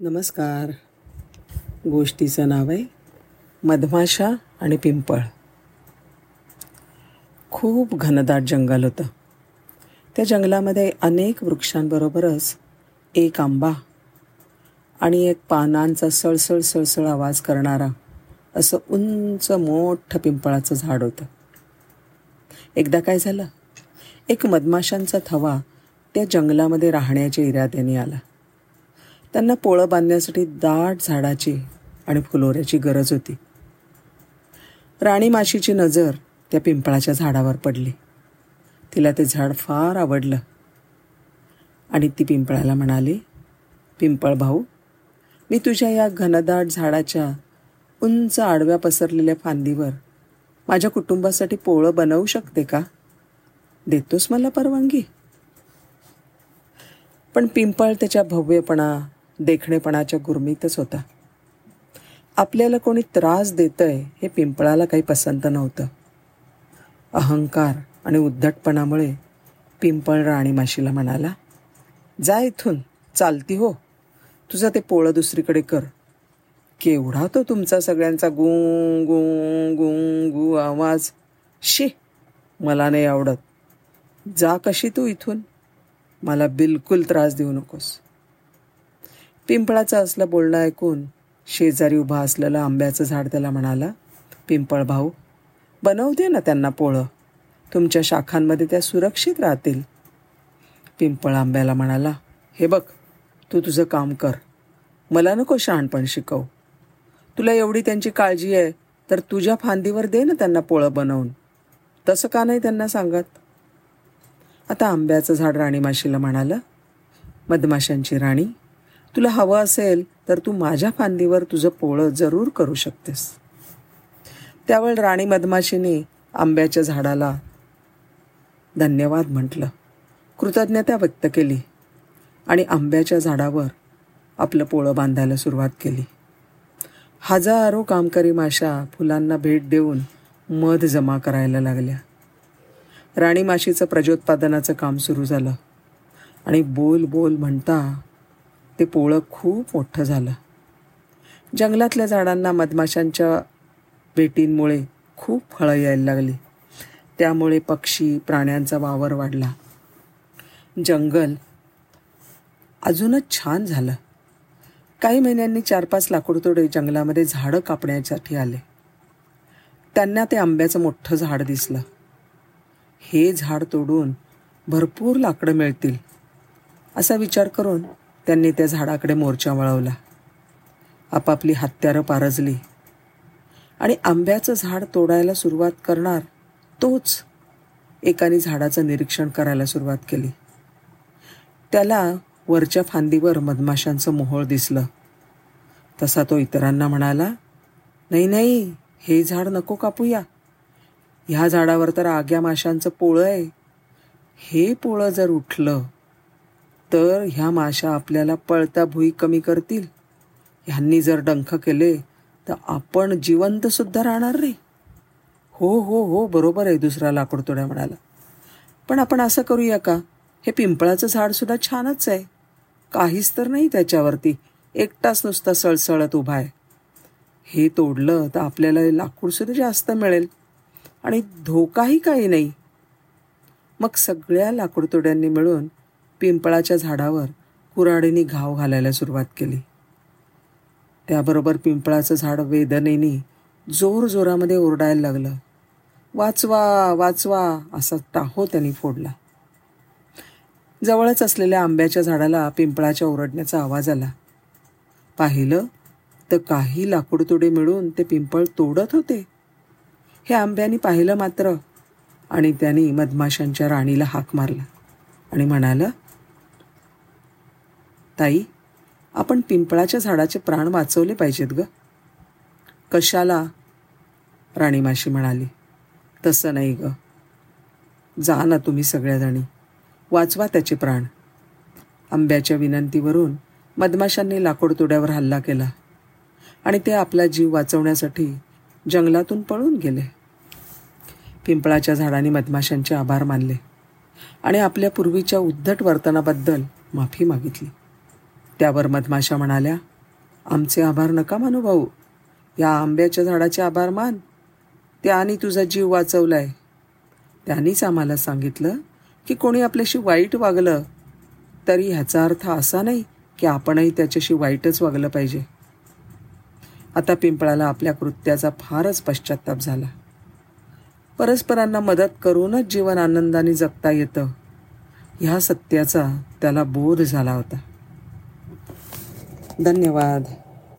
नमस्कार. गोष्टीचं नाव आहे मधमाशा आणि पिंपळ. खूप घनदाट जंगल होतं. त्या जंगलामध्ये अनेक वृक्षांबरोबरच एक आंबा आणि एक पानांचा सळसळ सळसळ आवाज करणारा असं उंच मोठं पिंपळाचं झाड होतं. एकदा काय झालं? एक मधमाशांचा थवा त्या जंगलामध्ये राहण्याच्या इराद्याने आला. त्यांना पोळं बांधण्यासाठी दाट झाडाची आणि फुलोऱ्याची गरज होती. राणी माशीची नजर त्या पिंपळाच्या झाडावर पडली. तिला ते झाड फार आवडलं. आणि ती पिंपळाला म्हणाली पिंपळ भाऊ मी तुझ्या या घनदाट झाडाच्या उंच आडव्या पसरलेल्या फांदीवर माझ्या कुटुंबासाठी पोळं बनवू शकते का? देतोस मला परवानगी? पण पिंपळ त्याच्या भव्यपणा देखणेपणाच्या गुरमीतच होता. आपल्याला कोणी त्रास देतंय हे पिंपळाला काही पसंत नव्हतं. अहंकार आणि उद्धटपणामुळे पिंपळ राणी माशीला म्हणाला जा इथून चालती हो. तुझं ते पोळं दुसरीकडे कर. केवढा तो तुमचा सगळ्यांचा गुं गुं गुं गु आवाज. शी मला नाही आवडत. जा कशी तू इथून. मला बिलकुल त्रास देऊ नकोस. पिंपळाचं असलं बोलणं ऐकून शेजारी उभा असलेलं आंब्याचं झाड त्याला म्हणाला पिंपळ भाऊ बनवू दे ना त्यांना पोळं. तुमच्या शाखांमध्ये त्या सुरक्षित राहतील. पिंपळ आंब्याला म्हणाला हे बघ तू तुझं काम कर. मला नको शहाणपण शिकव. तुला एवढी त्यांची काळजी आहे तर तुझ्या फांदीवर दे ना त्यांना पोळं बनवून. तसं का नाही त्यांना सांगत? आता आंब्याचं झाड राणी माशीला म्हणालं मधमाशांची राणी तुला हवं असेल तर तू माझ्या फांदीवर तुझं पोळं जरूर करू शकतेस. त्यावेळी राणी मधमाशीने आंब्याच्या झाडाला धन्यवाद म्हटलं. कृतज्ञता व्यक्त केली आणि आंब्याच्या झाडावर आपलं पोळं बांधायला सुरुवात केली. हजारो कामकरी माशा फुलांना भेट देऊन मध जमा करायला लागल्या. राणी माशीचं प्रजोत्पादनाचं काम सुरू झालं आणि बोल बोल म्हणता ते पोळं खूप मोठं झालं. जंगलातल्या झाडांना मधमाशांच्या भेटींमुळे खूप फळं यायला लागली. त्यामुळे पक्षी प्राण्यांचा वावर वाढला. जंगल अजूनच छान झालं. काही महिन्यांनी चार पाच लाकूडतोडे जंगलामध्ये झाडं कापण्यासाठी आले. त्यांना ते आंब्याचं मोठं झाड दिसलं. हे झाड तोडून भरपूर लाकडं मिळतील असा विचार करून त्यांनी त्या झाडाकडे मोर्चा वळवला. आपापली हत्यारं पारजली. आणि आंब्याचं झाड तोडायला सुरुवात करणार तोच एकाने झाडाचं निरीक्षण करायला सुरुवात केली. त्याला वरच्या फांदीवर मधमाशांचं मोहोळ दिसलं. तसा तो इतरांना म्हणाला नाही नाही हे झाड नको कापूया. ह्या झाडावर तर आग्या माशांचं पोळं आहे. हे पोळं जर उठलं तर ह्या माशा आपल्याला पळता भुई कमी करतील. ह्यांनी जर डंख केले तर आपण जिवंतसुद्धा राहणार नाही हो हो हो बरोबर आहे दुसरा लाकूडतोड्या म्हणाला. पण आपण असं करूया का? हे पिंपळाचं झाडसुद्धा छानच आहे. काहीच तर नाही त्याच्यावरती. एकटाच नुसता सळसळत उभा आहे. हे तोडलं तर आपल्याला लाकूडसुद्धा जास्त मिळेल. आणि धोकाही काही नाही. मग सगळ्या लाकूडतोड्यांनी मिळून पिंपळाच्या झाडावर कुऱ्हाडीने घाव घालायला सुरुवात केली. त्याबरोबर पिंपळाचं झाड वेदनेने जोर जोरामध्ये ओरडायला लागलं. वाचवा वाचवा असा टाहो त्यांनी फोडला. जवळच असलेल्या आंब्याच्या झाडाला पिंपळाच्या ओरडण्याचा आवाज आला. पाहिलं तर काही लाकूडतोडे मिळून ते पिंपळ तोडत होते. हे आंब्याने पाहिलं मात्र आणि त्यांनी मधमाशांच्या राणीला हाक मारला आणि म्हणालं ताई आपण पिंपळाच्या झाडाचे प्राण वाचवले पाहिजेत ग. कशाला? राणीमाशी म्हणाली. तसं नाही ग. जा ना तुम्ही सगळ्याजणी. वाचवा त्याचे प्राण. आंब्याच्या विनंतीवरून मधमाशांनी लाकूडतोड्यावर हल्ला केला आणि ते आपला जीव वाचवण्यासाठी जंगलातून पळून गेले. पिंपळाच्या झाडाने मधमाशांचे आभार मानले आणि आपल्या पूर्वीच्या उद्धट वर्तनाबद्दल माफी मागितली. त्यावर मधमाशा म्हणाल्या आमचे आभार नका मानू भाऊ. या आंब्याच्या झाडाचे आभार मान. त्याने तुझा जीव वाचवलाय. त्यांनीच आम्हाला सांगितलं की कोणी आपल्याशी वाईट वागलं तरी ह्याचा अर्थ असा नाही की आपणही त्याच्याशी वाईटच वागलं पाहिजे. आता पिंपळाला आपल्या कृत्याचा फारच पश्चाताप झाला. परस्परांना मदत करूनच जीवन आनंदाने जगता येतं ह्या सत्याचा त्याला बोध झाला होता. धन्यवाद